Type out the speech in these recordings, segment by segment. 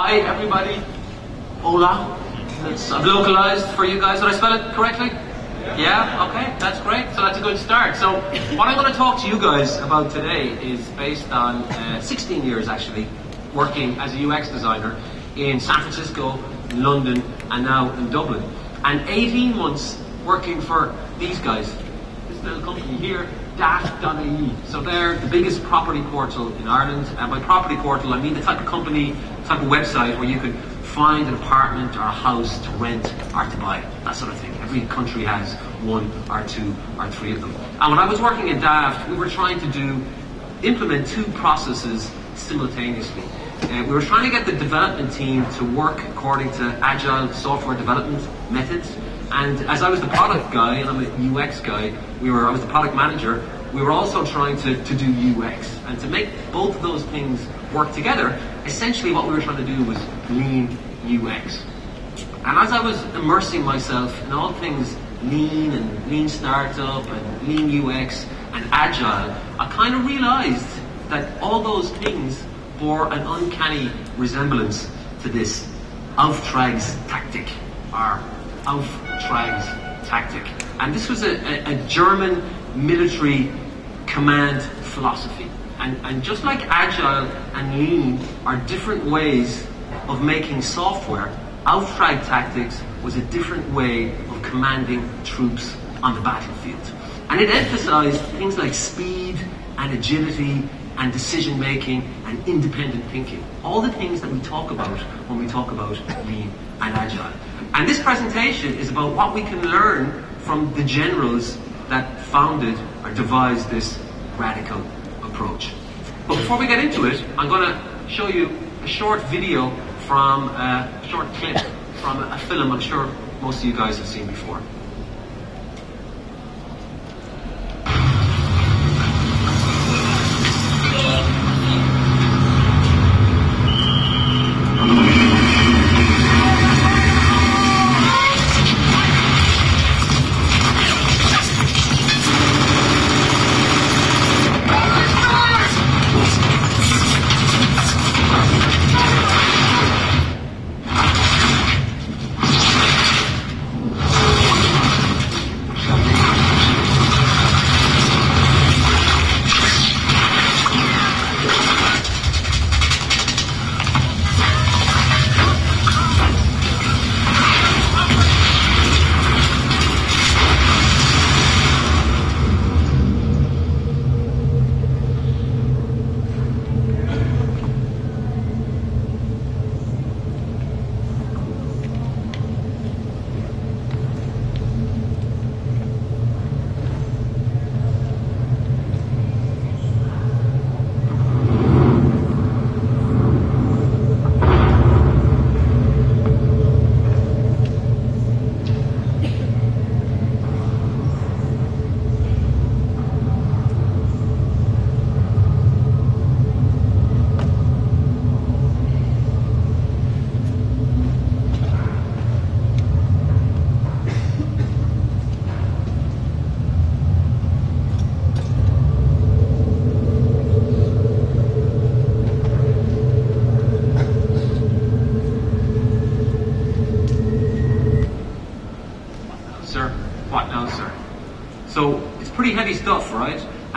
Hi, everybody. Hola. It's, I've localized for you guys. Did I spell it correctly? Yeah? Okay, that's great. So that's a good start. So, what I'm going to talk to you guys about today is based on uh, 16 years actually working as a UX designer in San Francisco, London, and now in Dublin. And 18 months working for these guys. This little company here, Daft.ie. So they're the biggest property portal in Ireland. And by property portal, I mean the type of company, type of website where you can find an apartment or a house to rent or to buy, that sort of thing. Every country has one or two or three of them. And when I was working in Daft, we were trying to do implement two processes simultaneously. Uh, we were trying to get the development team to work according to agile software development methods. And as I was the product guy and I'm a UX guy, we were I was the product manager. We were also trying to, to do UX and to make both of those things work together. Essentially, what we were trying to do was lean UX. And as I was immersing myself in all things lean and lean startup and lean UX and agile, I kind of realized that all those things bore an uncanny resemblance to this Auftrags tactic, or Auftrags tactic. And this was a, a, a German military command philosophy. And, and just like agile and lean are different ways of making software, Auftrag tactics was a different way of commanding troops on the battlefield. And it emphasized things like speed and agility and decision making and independent thinking. All the things that we talk about when we talk about lean and agile. And this presentation is about what we can learn from the generals that founded or devised this radical approach. But before we get into it, I'm going to show you a short video from uh, a short clip from a film I'm sure most of you guys have seen before.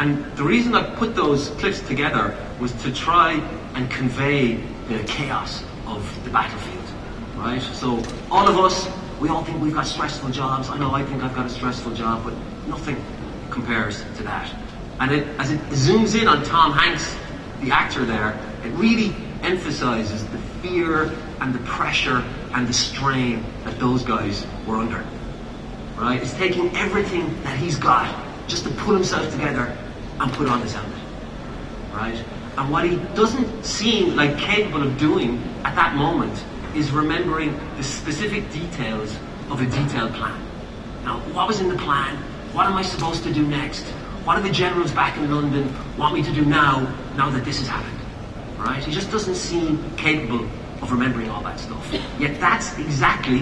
And the reason I put those clips together was to try and convey the chaos of the battlefield, right? So all of us, we all think we've got stressful jobs. I know I think I've got a stressful job, but nothing compares to that. And it, as it zooms in on Tom Hanks, the actor there, it really emphasizes the fear and the pressure and the strain that those guys were under right? It's taking everything that he's got just to pull himself together and put on his helmet, right? And what he doesn't seem like capable of doing at that moment is remembering the specific details of a detailed plan. Now, what was in the plan? What am I supposed to do next? What do the generals back in London want me to do now, now that this has happened? Right? He just doesn't seem capable of remembering all that stuff. Yet that's exactly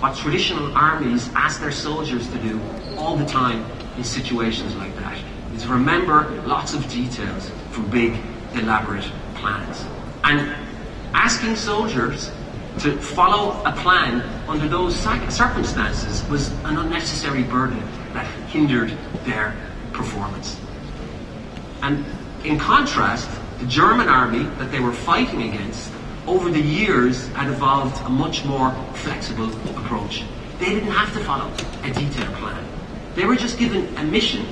what traditional armies ask their soldiers to do all the time in situations like is remember lots of details from big, elaborate plans. And asking soldiers to follow a plan under those circumstances was an unnecessary burden that hindered their performance. And in contrast, the German army that they were fighting against over the years had evolved a much more flexible approach. They didn't have to follow a detailed plan. They were just given a mission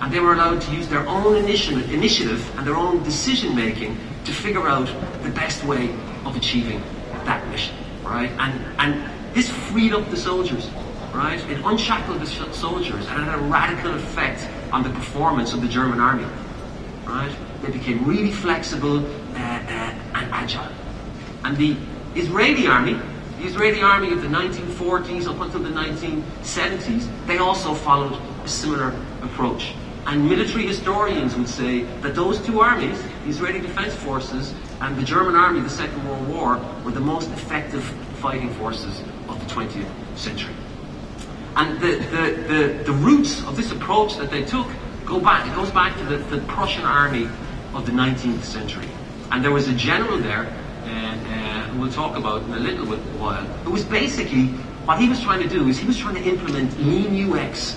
and they were allowed to use their own initiative and their own decision making to figure out the best way of achieving that mission, right? And, and this freed up the soldiers, right? It unshackled the soldiers and it had a radical effect on the performance of the German army, right? They became really flexible uh, uh, and agile. And the Israeli army, the Israeli army of the 1940s up until the 1970s, they also followed a similar approach. And military historians would say that those two armies, the Israeli Defense Forces and the German Army of the Second World War, were the most effective fighting forces of the 20th century. And the, the, the, the roots of this approach that they took go back, it goes back to the, the Prussian army of the 19th century. And there was a general there, uh, uh, who we'll talk about in a little while, who was basically, what he was trying to do is he was trying to implement Lean UX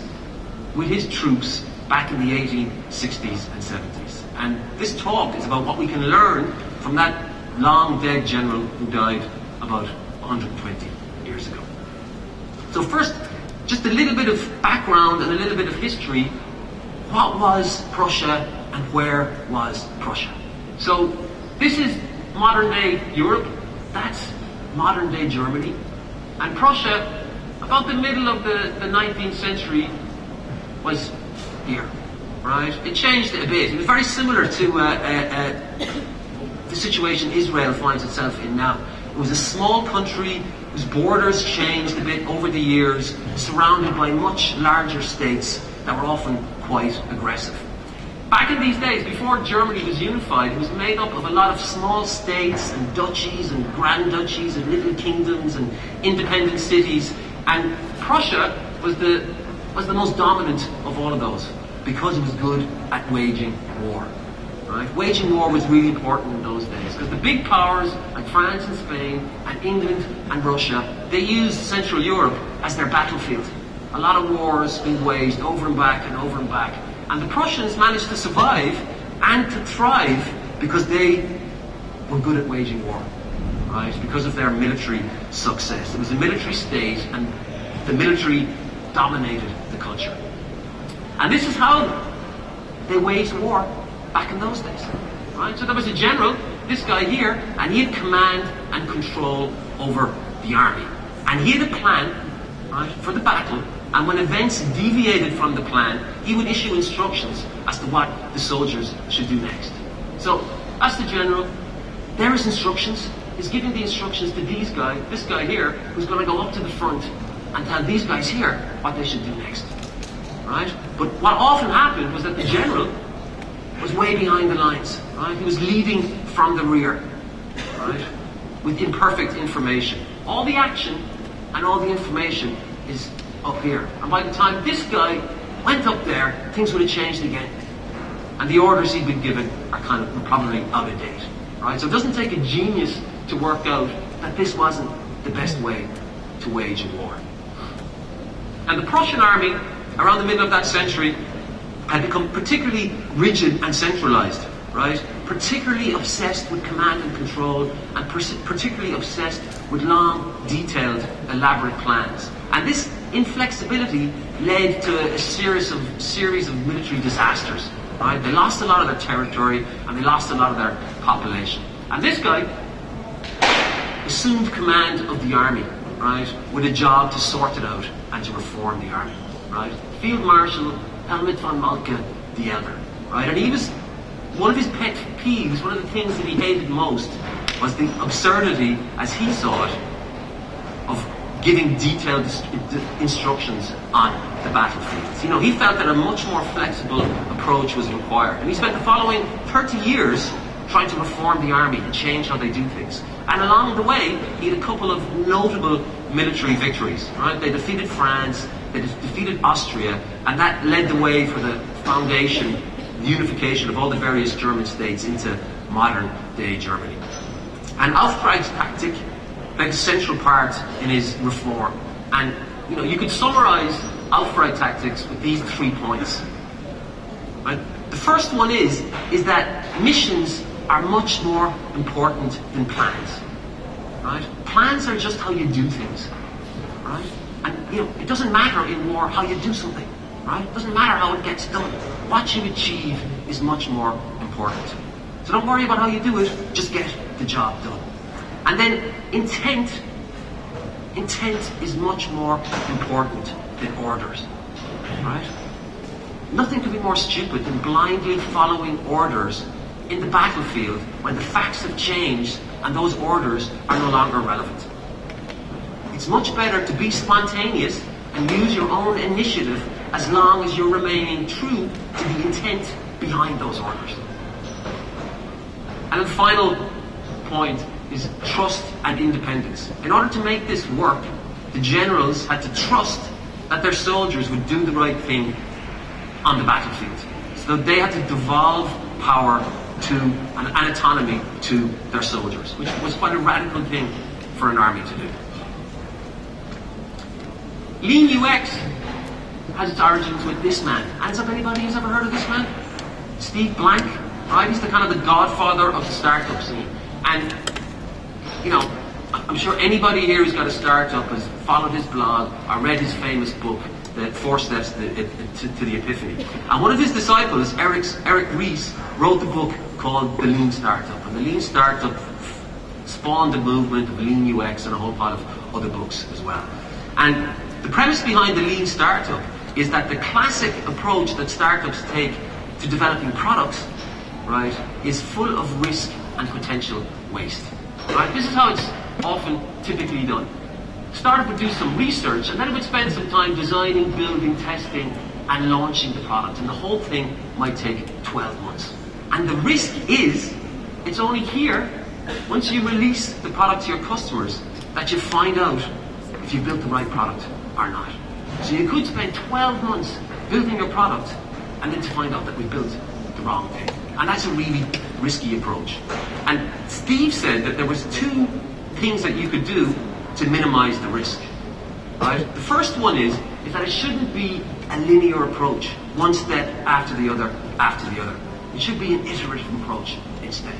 with his troops back in the 1860s and 70s. And this talk is about what we can learn from that long dead general who died about 120 years ago. So first, just a little bit of background and a little bit of history. What was Prussia and where was Prussia? So this is modern day Europe. That's modern day Germany. And Prussia, about the middle of the, the 19th century, was here, right? It changed a bit. It was very similar to uh, uh, uh, the situation Israel finds itself in now. It was a small country whose borders changed a bit over the years, surrounded by much larger states that were often quite aggressive. Back in these days, before Germany was unified, it was made up of a lot of small states and duchies and grand duchies and little kingdoms and independent cities. And Prussia was the was the most dominant of all of those because it was good at waging war. Right? Waging war was really important in those days because the big powers like France and Spain and England and Russia, they used Central Europe as their battlefield. A lot of wars being waged over and back and over and back. And the Prussians managed to survive and to thrive because they were good at waging war. Right? Because of their military success. It was a military state and the military dominated culture. And this is how they waged war back in those days. Right? So there was a general, this guy here, and he had command and control over the army. And he had a plan right, for the battle, and when events deviated from the plan, he would issue instructions as to what the soldiers should do next. So, as the general, there is instructions. He's giving the instructions to these guys, this guy here, who's going to go up to the front and tell these guys here what they should do next. Right? But what often happened was that the general was way behind the lines. Right? He was leading from the rear. Right? With imperfect information. All the action and all the information is up here. And by the time this guy went up there, things would have changed again. And the orders he'd been given are kind of probably out of date. Right? So it doesn't take a genius to work out that this wasn't the best way to wage a war. And the Prussian army, around the middle of that century, had become particularly rigid and centralized, right? Particularly obsessed with command and control, and particularly obsessed with long, detailed, elaborate plans. And this inflexibility led to a series of series of military disasters. Right? They lost a lot of their territory and they lost a lot of their population. And this guy assumed command of the army right, with a job to sort it out and to reform the army, right? Field Marshal Helmuth von Moltke the Elder, right? And he was, one of his pet peeves, one of the things that he hated most was the absurdity, as he saw it, of giving detailed instructions on the battlefields. You know, he felt that a much more flexible approach was required. And he spent the following 30 years trying to reform the army and change how they do things. And along the way, he had a couple of notable military victories. Right? They defeated France, they defeated Austria, and that led the way for the foundation, the unification of all the various German states into modern day Germany. And Auftrags tactic played a central part in his reform. And you know, you could summarize Auftrags tactics with these three points. Right? The first one is is that missions are much more important than plans. Right? Plans are just how you do things. Right? And you know, it doesn't matter in war how you do something. Right? It doesn't matter how it gets done. What you achieve is much more important. So don't worry about how you do it, just get the job done. And then intent. Intent is much more important than orders. Right? Nothing could be more stupid than blindly following orders in the battlefield when the facts have changed and those orders are no longer relevant. It's much better to be spontaneous and use your own initiative as long as you're remaining true to the intent behind those orders. And the final point is trust and independence. In order to make this work, the generals had to trust that their soldiers would do the right thing on the battlefield. So they had to devolve power to an, autonomy to their soldiers, which was quite a radical thing for an army to do. Lean UX has its origins with this man. Hands up anybody who's ever heard of this man? Steve Blank, right? He's the kind of the godfather of the startup scene. And, you know, I'm sure anybody here who's got a startup has followed his blog or read his famous book, The Four Steps to, to, to the Epiphany. And one of his disciples, Eric, Eric Ries, wrote the book called The Lean Startup. And The Lean Startup spawned the movement of Lean UX and a whole pile of other books as well. And the premise behind the Lean Startup is that the classic approach that startups take to developing products, right, is full of risk and potential waste. Right? This is how it's often typically done. Startup would do some research and then it would spend some time designing, building, testing, and launching the product. And the whole thing might take 12 months. And the risk is, it's only here, once you release the product to your customers, that you find out if you built the right product or not. So you could spend 12 months building your product and then to find out that we built the wrong thing. And that's a really risky approach. And Steve said that there was two things that you could do to minimize the risk. Right? The first one is, is that it shouldn't be a linear approach, one step after the other, after the other. It should be an iterative approach instead.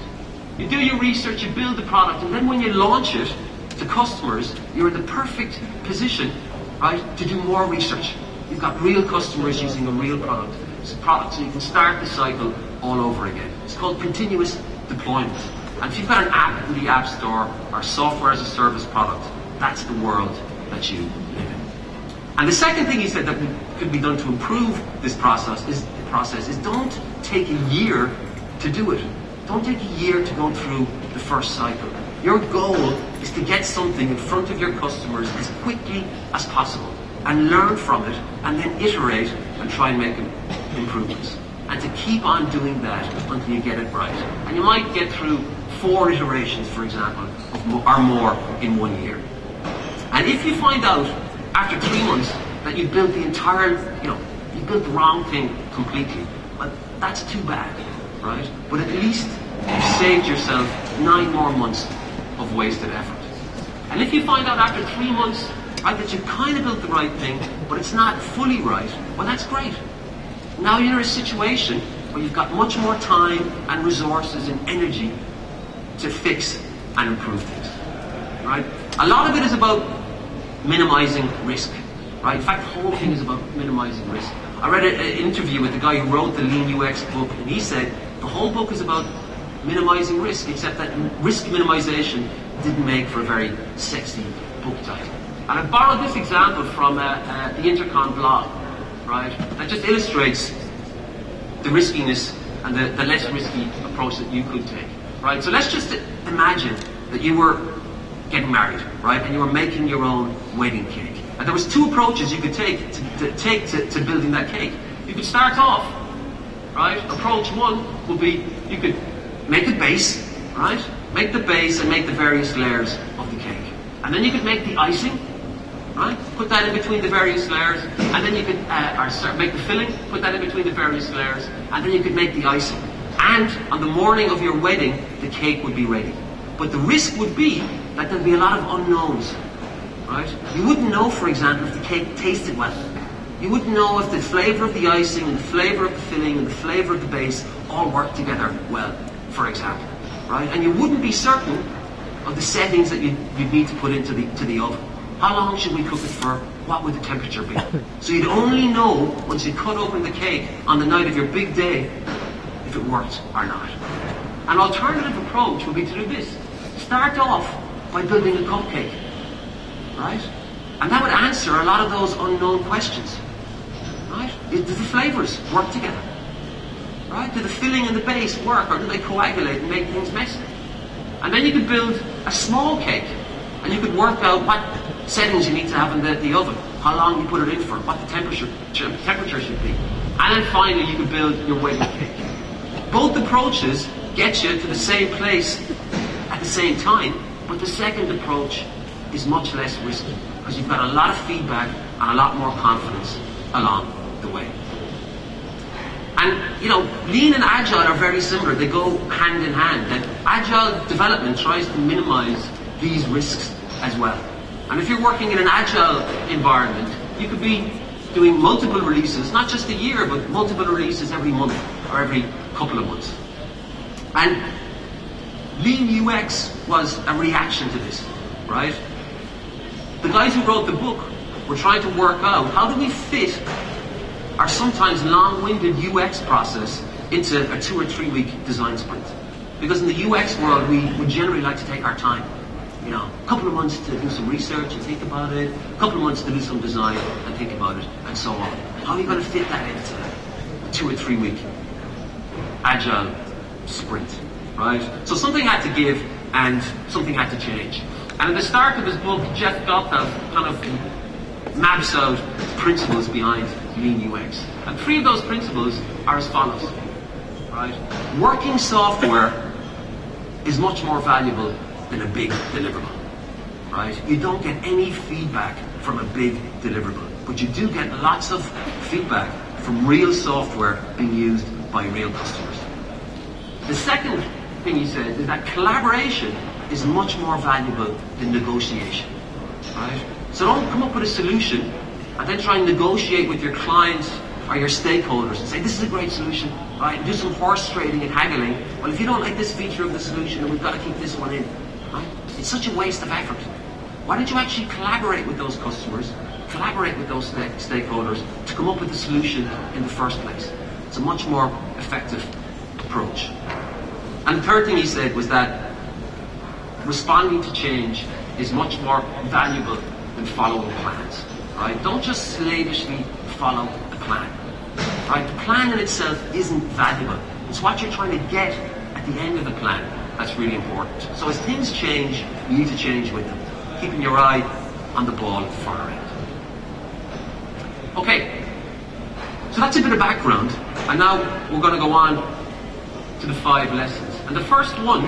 You do your research, you build the product, and then when you launch it to customers, you're in the perfect position, right, to do more research. You've got real customers using a real product. It's a product, so you can start the cycle all over again. It's called continuous deployment. And if you've got an app in the App Store or software as a service product, that's the world that you live in. And the second thing he said that could be done to improve this process is process is don't take a year to do it. Don't take a year to go through the first cycle. Your goal is to get something in front of your customers as quickly as possible and learn from it and then iterate and try and make improvements. And to keep on doing that until you get it right. And you might get through four iterations, for example, or more in one year. And if you find out after three months that you built the entire, you know, you built the wrong thing completely, that's too bad, right? But at least you saved yourself nine more months of wasted effort. And if you find out after three months, right, that you kind of built the right thing, but it's not fully right, well, that's great. Now you're in a situation where you've got much more time and resources and energy to fix and improve things. Right? A lot of it is about minimizing risk. Right? In fact, the whole thing is about minimizing risk. I read an interview with the guy who wrote the Lean UX book, and he said the whole book is about minimizing risk, except that risk minimization didn't make for a very sexy book title. And I borrowed this example from uh, uh, the Intercom blog, right? That just illustrates the riskiness and the, the less risky approach that you could take, right? So let's just imagine that you were getting married, right? And you were making your own wedding cake. And there was two approaches you could take to, to take to, to building that cake. You could start off, right? Approach one would be you could make a base, right? Make the base and make the various layers of the cake. And then you could make the icing, right? Put that in between the various layers, and then you could, uh, make the filling, put that in between the various layers, and then you could make the icing. And on the morning of your wedding, the cake would be ready. But the risk would be that there'd be a lot of unknowns, right? You wouldn't know, for example, if the cake tasted well. You wouldn't know if the flavour of the icing and the flavour of the filling and the flavour of the base all worked together well, for example, right? And you wouldn't be certain of the settings that you'd, need to put into the, to the oven. How long should we cook it for? What would the temperature be? So you'd only know once you cut open the cake on the night of your big day if it worked or not. An alternative approach would be to do this. Start off by building a cupcake, right? And that would answer a lot of those unknown questions, right? Do the flavors work together? Right? Do the filling and the base work or do they coagulate and make things messy? And then you could build a small cake and you could work out what settings you need to have in the, the oven, how long you put it in for, what the temperature, temperature should be. And then finally you could build your wedding cake. Both approaches get you to the same place at the same time, but the second approach is much less risky because you've got a lot of feedback and a lot more confidence along the way. And, you know, lean and agile are very similar. They go hand in hand. That agile development tries to minimize these risks as well. And if you're working in an agile environment, you could be doing multiple releases, not just a year, but multiple releases every month or every couple of months. And Lean UX was a reaction to this, right? The guys who wrote the book were trying to work out how do we fit our sometimes long-winded UX process into a two or three week design sprint. Because in the UX world, we would generally like to take our time. You know, a couple of months to do some research and think about it, a couple of months to do some design and think about it, and so on. How are you going to fit that into a two or three week agile sprint, right? So something had to give and something had to change. And at the start of his book, Jeff Gothelf kind of maps out principles behind Lean UX. And three of those principles are as follows, right? Working software is much more valuable than a big deliverable, right? You don't get any feedback from a big deliverable, but you do get lots of feedback from real software being used by real customers. The second thing he says is that collaboration is much more valuable than negotiation, right? So don't come up with a solution and then try and negotiate with your clients or your stakeholders and say, this is a great solution, right? Do some horse trading and haggling. Well, if you don't like this feature of the solution, then we've got to keep this one in, right? It's such a waste of effort. Why don't you actually collaborate with those customers, collaborate with those stakeholders to come up with a solution in the first place? It's a much more effective approach. And the third thing he said was that responding to change is much more valuable than following plans. Right? Don't just slavishly follow the plan. Right? The plan in itself isn't valuable. It's what you're trying to get at the end of the plan that's really important. So as things change, you need to change with them, keeping your eye on the ball far end. Okay, so that's a bit of background, and now we're going to go on to the five lessons. And the first one,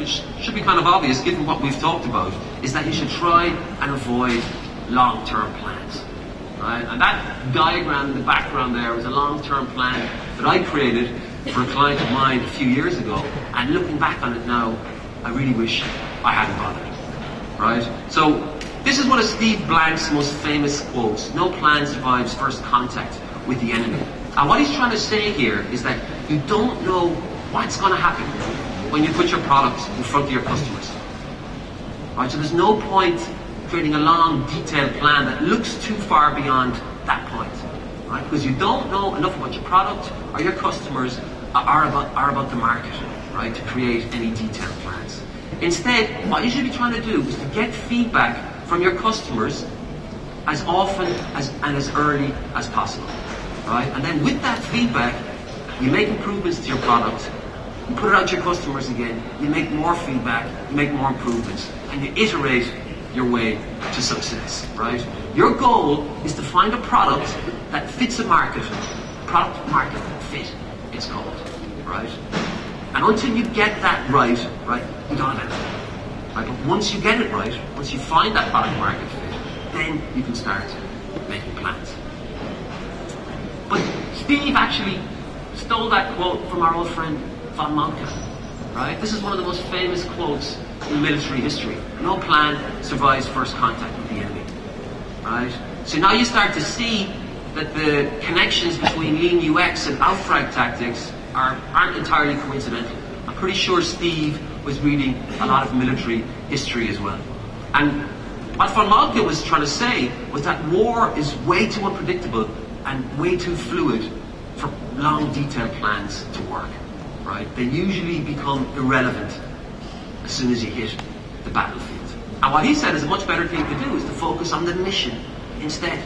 which should be kind of obvious given what we've talked about, is that you should try and avoid long-term plans. Right? And that diagram in the background there was a long-term plan that I created for a client of mine a few years ago. And looking back on it now, I really wish I hadn't bothered. Right? So this is one of Steve Blank's most famous quotes. No plan survives first contact with the enemy. And what he's trying to say here is that you don't know what's going to happen when you put your product in front of your customers. Right? So there's no point creating a long, detailed plan that looks too far beyond that point. Right? Because you don't know enough about your product or your customers are about, are about the market, right, to create any detailed plans. Instead, what you should be trying to do is to get feedback from your customers as often as, and as early as possible. Right? And then with that feedback, you make improvements to your product you put it out to your customers again. You make more feedback. You make more improvements. And you iterate your way to success, right? Your goal is to find a product that fits a market. Product market fit, it's called, right? And until you get that right, right, you don't have anything. Right? But once you get it right, once you find that product market fit, then you can start making plans. But Steve actually stole that quote from our old friend von Moltke. right? This is one of the most famous quotes in military history. No plan survives first contact with the enemy, right? So now you start to see that the connections between lean UX and Auftrag tactics are, aren't entirely coincidental. I'm pretty sure Steve was reading a lot of military history as well. And what von Moltke was trying to say was that war is way too unpredictable and way too fluid for long detailed plans to work. Right? They usually become irrelevant as soon as you hit the battlefield. And what he said is a much better thing to do is to focus on the mission instead.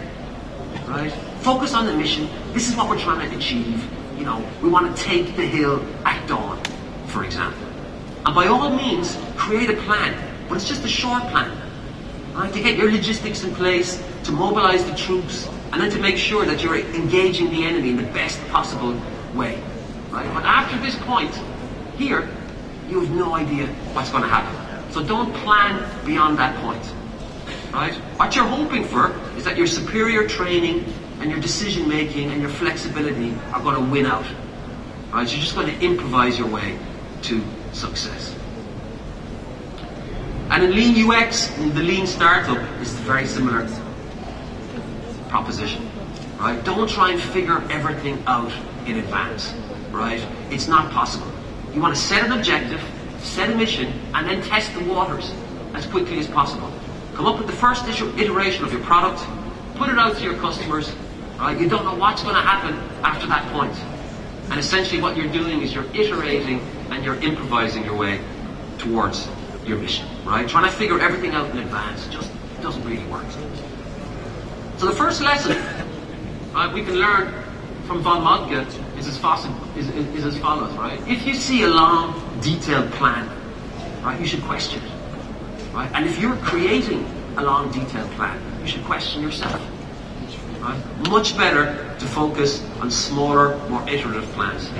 Right? Focus on the mission. This is what we're trying to achieve. You know, we want to take the hill at dawn, for example. And by all means, create a plan, but it's just a short plan. Right? To get your logistics in place, to mobilize the troops, and then to make sure that you're engaging the enemy in the best possible way. Right? But after this point, here, you have no idea what's going to happen. So don't plan beyond that point. Right? What you're hoping for is that your superior training and your decision making and your flexibility are going to win out. Right? You're just going to improvise your way to success. And in Lean UX, in the Lean Startup, is very similar proposition. Right? Don't try and figure everything out in advance. Right? It's not possible. You want to set an objective, set a mission, and then test the waters as quickly as possible. Come up with the first iteration of your product, put it out to your customers. Right? You don't know what's going to happen after that point. And essentially what you're doing is you're iterating and you're improvising your way towards your mission, right? Trying to figure everything out in advance just doesn't really work. So the first lesson right, we can learn from von Moltke is as, is, is, is as follows, right? If you see a long, detailed plan, right, you should question it, right? And if you're creating a long, detailed plan, you should question yourself. Right? Much better to focus on smaller, more iterative plans.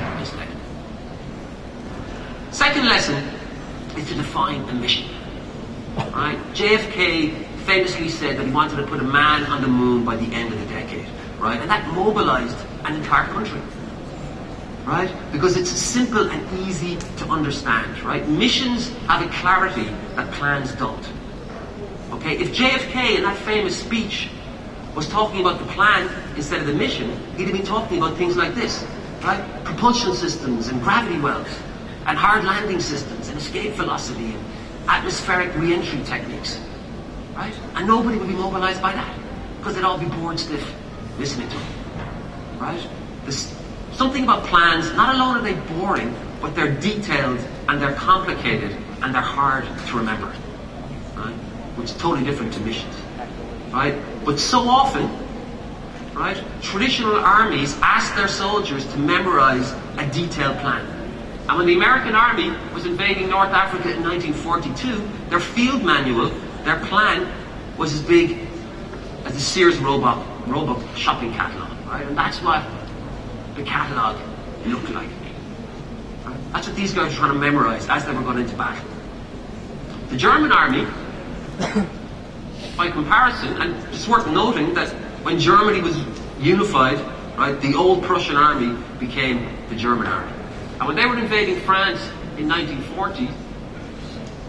Second lesson is to define a mission. Right? JFK famously said that he wanted to put a man on the moon by the end of the decade. Right? And that mobilized an entire country. Right? Because it's simple and easy to understand. Right? Missions have a clarity that plans don't. Okay? If JFK in that famous speech was talking about the plan instead of the mission, he'd have been talking about things like this. Right? Propulsion systems and gravity wells and hard landing systems and escape velocity and atmospheric re-entry techniques. Right? And nobody would be mobilized by that because they'd all be bored stiff listening to them. Right? Something about plans, not alone are they boring, but they're detailed and they're complicated and they're hard to remember. Right? Which is totally different to missions. Right? But so often, right, traditional armies ask their soldiers to memorize a detailed plan. And when the American Army was invading North Africa in 1942, their field manual, their plan, was as big as the Sears Roebuck, Roebuck shopping catalogue. Right? And that's what the catalogue looked like. That's what these guys were trying to memorize as they were going into battle. The German Army, by comparison, and it's worth noting that when Germany was unified, right, the old Prussian army became the German army. And when they were invading France in 1940,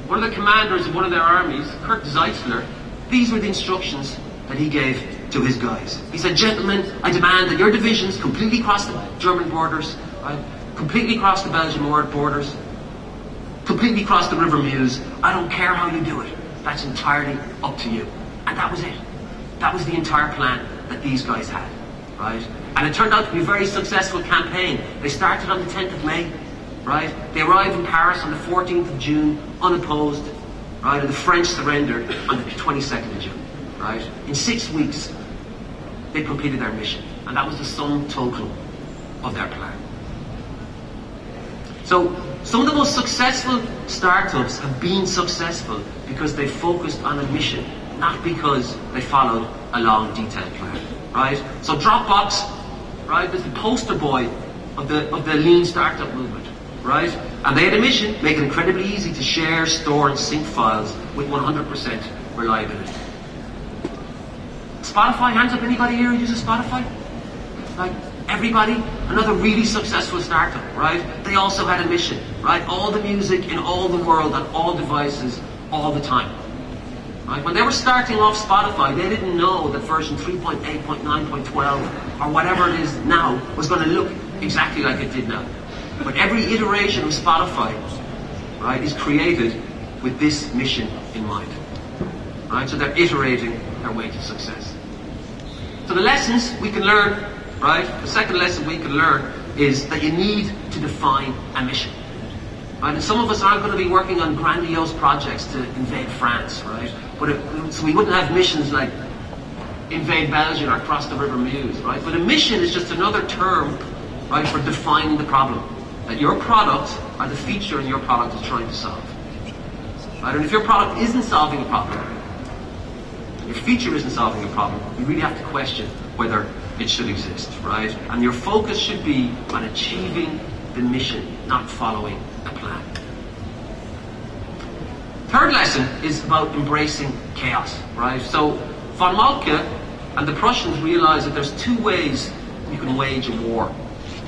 one of the commanders of one of their armies, Kurt Zeitzler, these were the instructions that he gave to his guys. He said, Gentlemen, I demand that your divisions completely cross the German borders, right? completely cross the Belgian borders, completely cross the River Meuse. I don't care how you do it. That's entirely up to you. And that was it. That was the entire plan that these guys had. Right? And it turned out to be a very successful campaign. They started on the 10th of May, right? They arrived in Paris on the 14th of June, unopposed, right? And the French surrendered on the 22nd of June, right? In six weeks, they completed their mission. And that was the sum total of their plan. So, some of the most successful startups have been successful because they focused on a mission, not because they followed a long, detailed plan, right? So Dropbox right? Is the poster boy of the, of the lean startup movement, right? And they had a mission, make it incredibly easy to share, store, and sync files with 100% reliability. Spotify, hands up anybody here who uses Spotify? Like, Everybody, another really successful startup, right? They also had a mission, right? All the music in all the world on all devices all the time. Right? When they were starting off Spotify, they didn't know that version 3.8.9.12 or whatever it is now was going to look exactly like it did now. But every iteration of Spotify, right, is created with this mission in mind. Right? So they're iterating their way to success. So the lessons we can learn, right? The second lesson we can learn is that you need to define a mission. Right? And some of us aren't going to be working on grandiose projects to invade France, right? But it, so we wouldn't have missions like invade Belgium or cross the River Meuse, right? But a mission is just another term, right, for defining the problem that your product or the feature in your product is trying to solve. Right? And if your product isn't solving a problem, your feature isn't solving a problem, you really have to question whether it should exist, right? And your focus should be on achieving the mission, not following a plan. Third lesson is about embracing chaos, right? So von Moltke and the Prussians realized that there's two ways you can wage a war,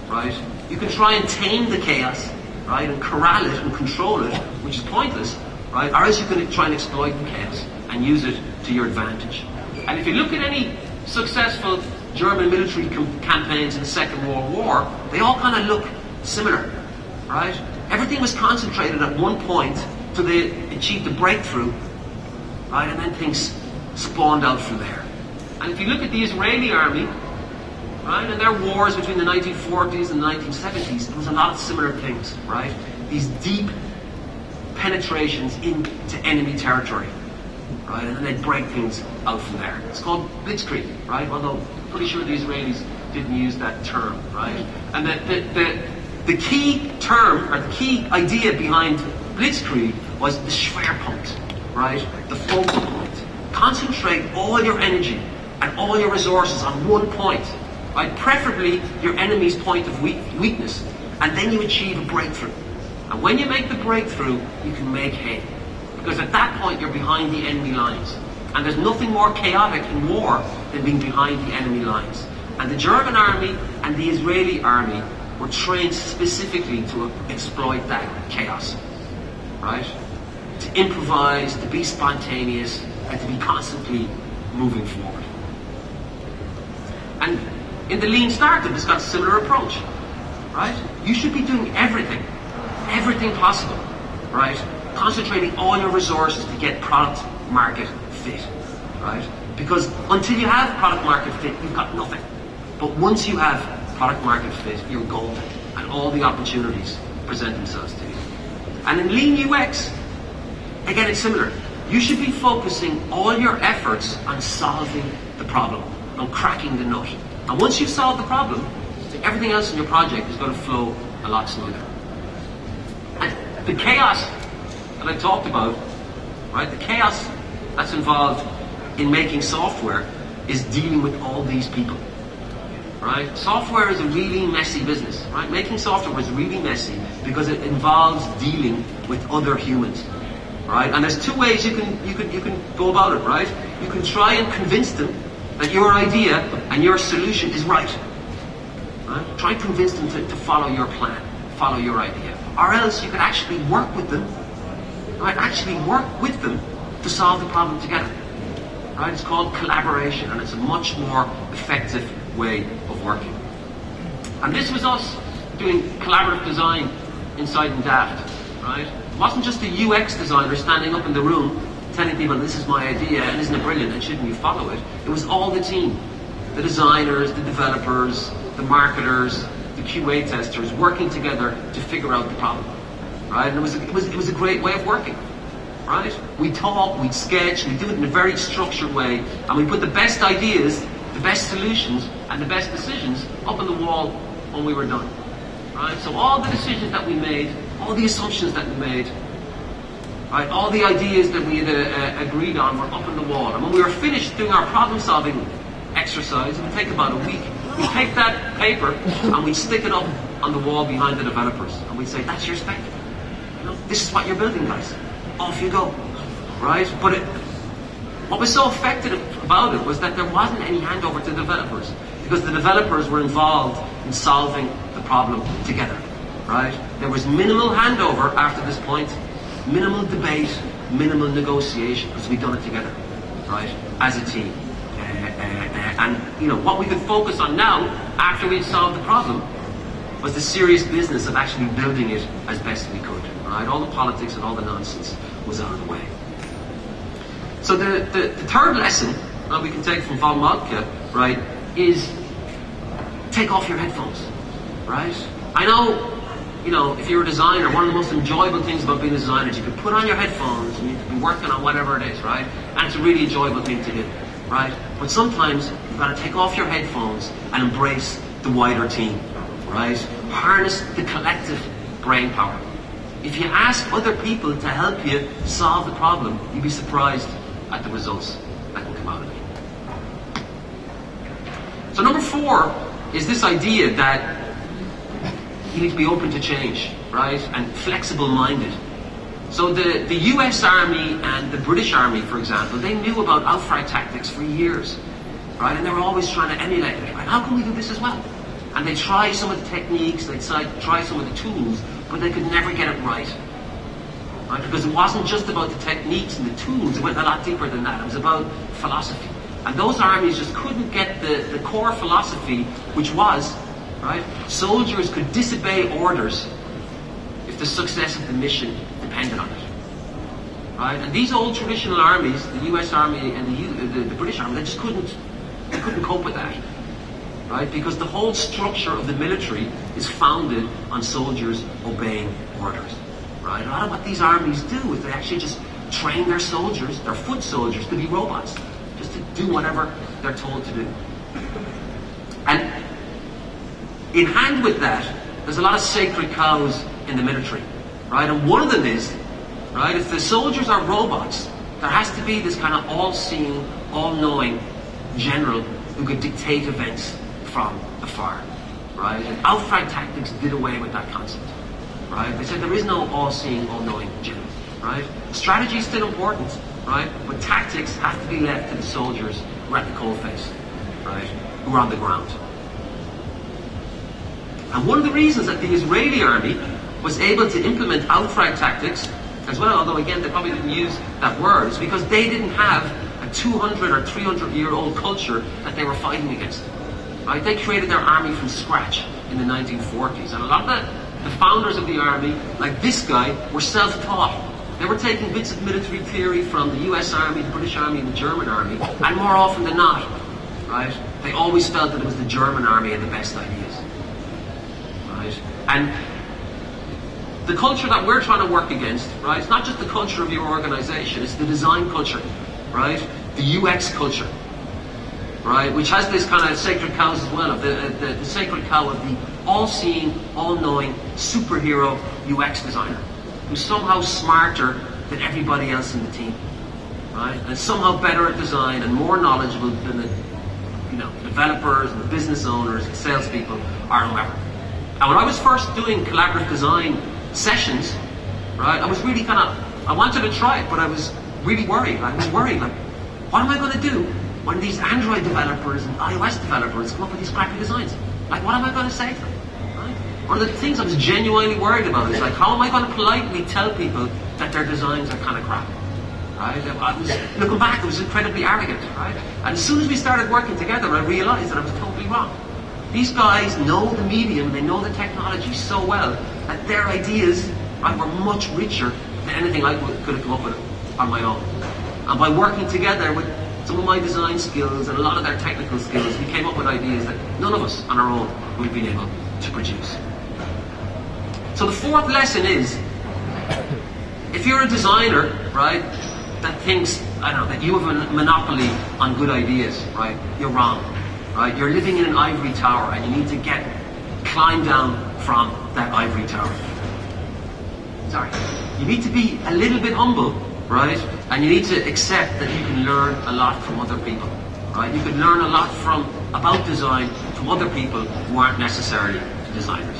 right? You can try and tame the chaos, right, and corral it and control it, which is pointless, right? Or else you can try and exploit the chaos and use it to your advantage. And if you look at any successful German military com- campaigns in the Second World War, they all kind of look similar, right? Everything was concentrated at one point till they achieved a breakthrough, right? And then things spawned out from there. And if you look at the Israeli army, right, and their wars between the 1940s and the 1970s, there was a lot of similar things, right? These deep penetrations into enemy territory, right? And then they'd break things out from there. It's called blitzkrieg, right? Although I'm pretty sure the Israelis didn't use that term, right? And the, the, the, the key term, or the key idea behind blitzkrieg was the Schwerpunkt, right? The focal point. Concentrate all your energy and all your resources on one point, right? Preferably your enemy's point of weak, weakness, and then you achieve a breakthrough. And when you make the breakthrough, you can make hay. Because at that point, you're behind the enemy lines. And there's nothing more chaotic in war than being behind the enemy lines. And the German army and the Israeli army were trained specifically to exploit that chaos. Right? To improvise, to be spontaneous, and to be constantly moving forward. And in the lean startup, it's got a similar approach. Right? You should be doing everything, everything possible. Right? Concentrating all your resources to get product market fit. Right? Because until you have product market fit, you've got nothing. But once you have product market fit, you're golden. And all the opportunities present themselves to you. And in lean UX, again, it's similar. You should be focusing all your efforts on solving the problem, on cracking the nut. And once you've solved the problem, everything else in your project is going to flow a lot smoother. And the chaos that I talked about, right? The chaos that's involved in making software is dealing with all these people. Right? Software is a really messy business, right? Making software is really messy because it involves dealing with other humans. Right? And there's two ways you can you can you can go about it, right? You can try and convince them that your idea and your solution is right. Right? Try and convince them to, to follow your plan, follow your idea. Or else you can actually work with them, right? Actually work with them to solve the problem together. Right? It's called collaboration and it's a much more effective way of working. And this was us doing collaborative design inside and Daft, right? It wasn't just a UX designer standing up in the room telling people this is my idea and isn't it brilliant and shouldn't you follow it? It was all the team. The designers, the developers, the marketers, the QA testers working together to figure out the problem. Right? And it was, it was, it was a great way of working. Right? We talk, we sketch, we do it in a very structured way, and we put the best ideas, the best solutions, and the best decisions up on the wall when we were done. Right? So all the decisions that we made, all the assumptions that we made, right, all the ideas that we had uh, agreed on were up on the wall. And when we were finished doing our problem-solving exercise, it would take about a week. We'd take that paper and we'd stick it up on the wall behind the developers, and we'd say, "That's your spec. This is what you're building, guys. Off you go." Right? But it, what was so effective about it was that there wasn't any handover to developers. because the developers were involved in solving the problem together, right? There was minimal handover after this point, minimal debate, minimal negotiation, because we'd done it together, right, as a team. Uh, uh, uh, and, you know, what we could focus on now, after we'd solved the problem, was the serious business of actually building it as best we could, All the politics and all the nonsense was out of the way. So the, the, the third lesson that we can take from Von Moltke, right, is take off your headphones, right? I know, you know, if you're a designer, one of the most enjoyable things about being a designer is you can put on your headphones and you can be working on whatever it is, right? And it's a really enjoyable thing to do, right? But sometimes you've got to take off your headphones and embrace the wider team, right? Harness the collective brain power. If you ask other people to help you solve the problem, you'd be surprised at the results that can come out of it. So number four is this idea that you need to be open to change, right? And flexible-minded. So the, the US Army and the British Army, for example, they knew about Auftrag tactics for years, right? And they were always trying to emulate it, right? How can we do this as well? And they try some of the techniques, they try some of the tools, but they could never get it right. Right? Because it wasn't just about the techniques and the tools, it went a lot deeper than that. It was about philosophy. And those armies just couldn't get the, the core philosophy, which was, right, soldiers could disobey orders if the success of the mission depended on it. Right? And these old traditional armies, the US Army and the, the, the British Army, they just couldn't, they couldn't cope with that. Right? Because the whole structure of the military is founded on soldiers obeying orders. Right? A lot of what these armies do is they actually just train their soldiers, their foot soldiers, to be robots just to do whatever they're told to do. And in hand with that, there's a lot of sacred cows in the military, right? And one of them is, right, if the soldiers are robots, there has to be this kind of all-seeing, all-knowing general who could dictate events from afar, right? And Auftrag tactics did away with that concept, right? They said there is no all-seeing, all-knowing general, right? Strategy is still important, right? But tactics have to be left to the soldiers who are at the coalface, right? Who are on the ground. And one of the reasons that the Israeli army was able to implement Auftrag tactics as well, although again they probably didn't use that word, is because they didn't have a 200 or 300 year old culture that they were fighting against. Right? They created their army from scratch in the 1940s. And a lot of the, the founders of the army, like this guy, were self-taught. They were taking bits of military theory from the US Army, the British Army, and the German Army, and more often than not, right, they always felt that it was the German Army had the best ideas. Right? And the culture that we're trying to work against, right, it's not just the culture of your organization, it's the design culture, right? The UX culture, right? Which has this kind of sacred cows as well, of the, the, the sacred cow of the all-seeing, all-knowing superhero UX designer who's somehow smarter than everybody else in the team, right? And somehow better at design and more knowledgeable than the, you know, developers and the business owners and salespeople or whoever. And when I was first doing collaborative design sessions, right, I was really kind of, I wanted to try it, but I was really worried. I was worried, like, what am I going to do when these Android developers and iOS developers come up with these crappy designs? Like, what am I going to say to them? One of the things I was genuinely worried about is like, how am I going to politely tell people that their designs are kind of crap? Right? I was, looking back, I was incredibly arrogant, right? And as soon as we started working together, I realized that I was totally wrong. These guys know the medium, they know the technology so well that their ideas right, were much richer than anything I could have come up with on my own. And by working together with some of my design skills and a lot of their technical skills, we came up with ideas that none of us on our own would have been able to produce. So the fourth lesson is, if you're a designer, right, that thinks, I don't know, that you have a monopoly on good ideas, right, you're wrong, right? You're living in an ivory tower and you need to get, climb down from that ivory tower. Sorry. You need to be a little bit humble, right? And you need to accept that you can learn a lot from other people, right? You can learn a lot from, about design from other people who aren't necessarily designers.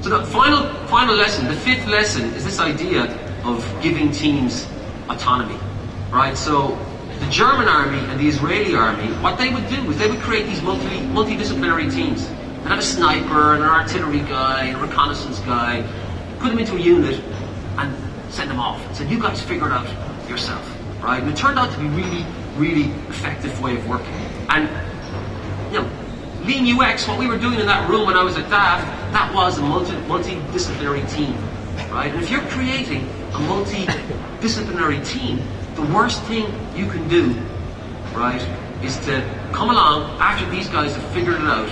So the final, final lesson, the fifth lesson, is this idea of giving teams autonomy, right? So the German army and the Israeli army, what they would do is they would create these multi, multidisciplinary teams. They'd have a sniper and an artillery guy and a reconnaissance guy, put them into a unit and send them off. Said, you guys figure it out yourself, right? And it turned out to be really, really effective way of working. And, you know, Lean UX, what we were doing in that room when I was at DAF, that was a multi, multidisciplinary team, right? And if you're creating a multidisciplinary team, the worst thing you can do, right, is to come along after these guys have figured it out,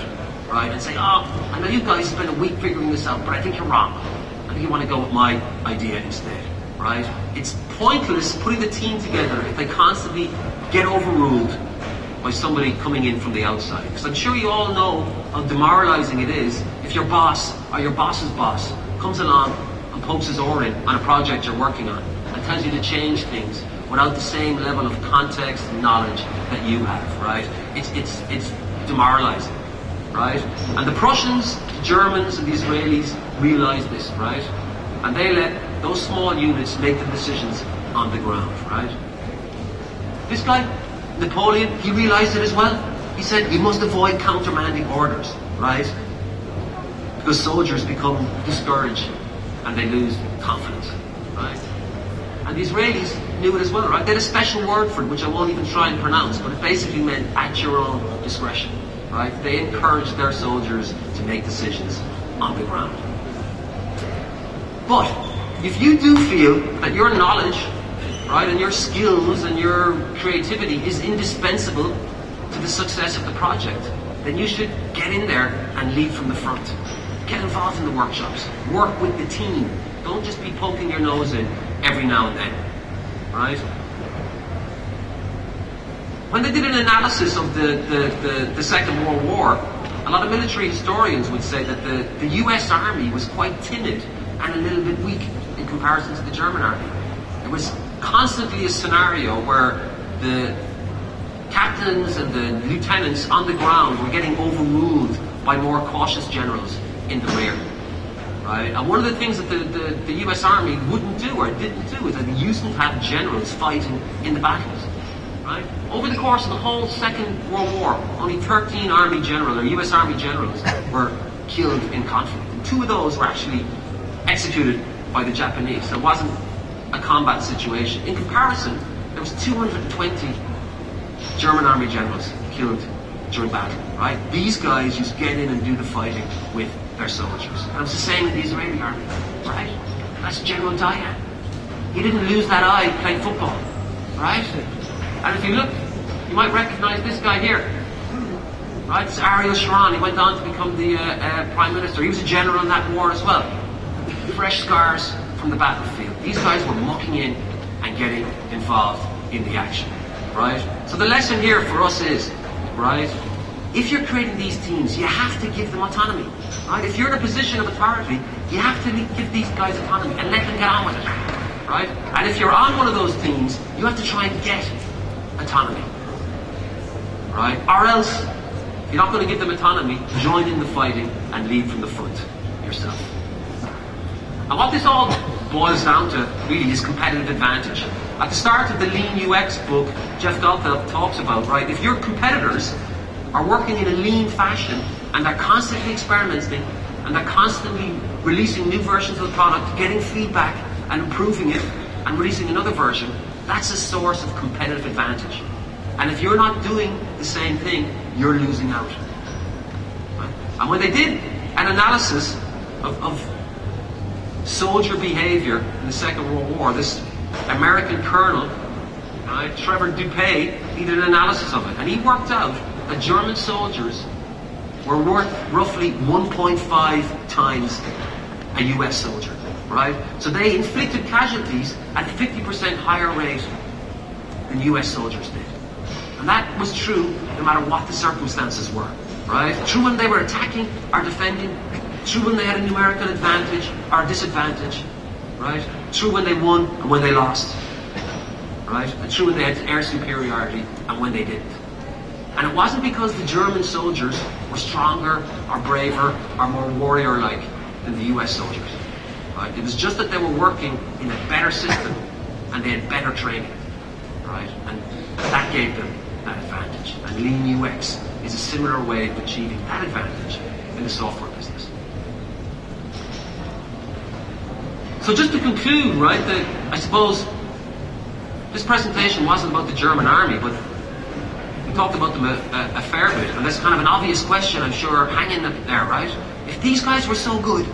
right, and say, oh, I know you guys spent a week figuring this out, but I think you're wrong. You want to go with my idea instead, right? It's pointless putting the team together if they constantly get overruled by somebody coming in from the outside. Because I'm sure you all know how demoralizing it is if your boss or your boss's boss comes along and pokes his oar in on a project you're working on and tells you to change things without the same level of context and knowledge that you have, right? It's, it's, it's demoralizing, right? And the Prussians, the Germans, and the Israelis realized this, right? And they let those small units make the decisions on the ground, right? This guy, Napoleon, he realized it as well. He said, you must avoid countermanding orders, right? Because soldiers become discouraged and they lose confidence, right? And the Israelis knew it as well, right? They had a special word for it, which I won't even try and pronounce, but it basically meant at your own discretion, right? They encouraged their soldiers to make decisions on the ground. But if you do feel that your knowledge right? And your skills and your creativity is indispensable to the success of the project. Then you should get in there and lead from the front. Get involved in the workshops. Work with the team. Don't just be poking your nose in every now and then, right? When they did an analysis of the, the, the, the Second World War, a lot of military historians would say that the, the US Army was quite timid and a little bit weak in comparison to the German Army. It was constantly a scenario where the captains and the lieutenants on the ground were getting overruled by more cautious generals in the rear. Right? And one of the things that the, the, the US Army wouldn't do or didn't do is that they used to have generals fighting in the battles. Right? Over the course of the whole Second World War, only 13 Army generals or US Army generals were killed in conflict. And two of those were actually executed by the Japanese. It wasn't a combat situation. In comparison, there was 220 German army generals killed during battle, right? These guys just get in and do the fighting with their soldiers. And it was the same in the Israeli army, right? That's General Dayan. He didn't lose that eye playing football, right? And if you look, you might recognize this guy here. Right, it's Ariel Sharon. He went on to become the uh, uh, Prime Minister. He was a general in that war as well. Fresh scars from the battlefield. These guys were mucking in and getting involved in the action, right? So the lesson here for us is, right, if you're creating these teams, you have to give them autonomy, right? If you're in a position of authority, you have to give these guys autonomy and let them get on with it, right? And if you're on one of those teams, you have to try and get autonomy, right? Or else, you're not going to give them autonomy, join in the fighting and lead from the front yourself. And what this all boils down to really is competitive advantage. At the start of the Lean UX book, Jeff Gothelf talks about, right, if your competitors are working in a lean fashion and they're constantly experimenting and they're constantly releasing new versions of the product, getting feedback and improving it and releasing another version, that's a source of competitive advantage. And if you're not doing the same thing, you're losing out. Right? And when they did an analysis of, of soldier behavior in the Second World War. This American colonel, right, Trevor Dupuy, he did an analysis of it, and he worked out that German soldiers were worth roughly 1.5 times a US soldier, right? So they inflicted casualties at 50% higher rate than US soldiers did. And that was true no matter what the circumstances were, right? True when they were attacking or defending, True when they had a numerical advantage or disadvantage, right? True when they won and when they lost, right? And true when they had air superiority and when they didn't. And it wasn't because the German soldiers were stronger or braver or more warrior-like than the US soldiers. Right? It was just that they were working in a better system and they had better training. right? And that gave them that advantage. And Lean UX is a similar way of achieving that advantage in the software business. So just to conclude, right, that I suppose this presentation wasn't about the German army, but we talked about them a, a, a fair bit, and that's kind of an obvious question, I'm sure, hanging there, right? If these guys were so good,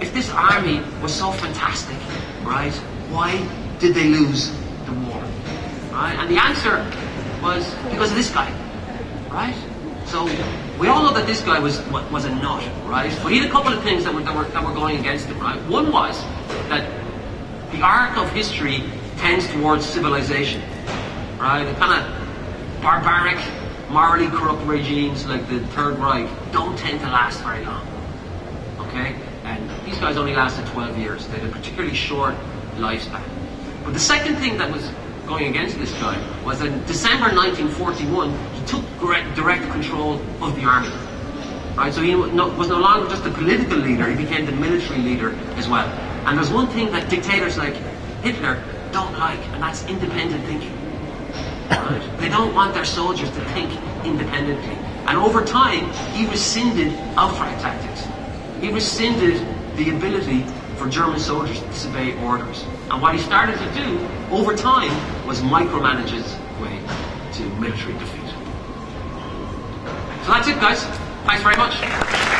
if this army was so fantastic, right, why did they lose the war? Right? And the answer was because of this guy, right? So we all know that this guy was was a nut, right? But he had a couple of things that were, that were, that were going against him, right? One was that the arc of history tends towards civilization, right? The kind of barbaric, morally corrupt regimes like the Third Reich don't tend to last very long, okay? And these guys only lasted 12 years. They had a particularly short lifespan. But the second thing that was going against this guy was that in December 1941, he took direct control of the army. Right, so he was no longer just the political leader, he became the military leader as well. And there's one thing that dictators like Hitler don't like, and that's independent thinking. Right? They don't want their soldiers to think independently. And over time, he rescinded Auftrag tactics. He rescinded the ability for German soldiers to disobey orders. And what he started to do over time was micromanage his way to military defeat. So that's it, guys. Thanks very much.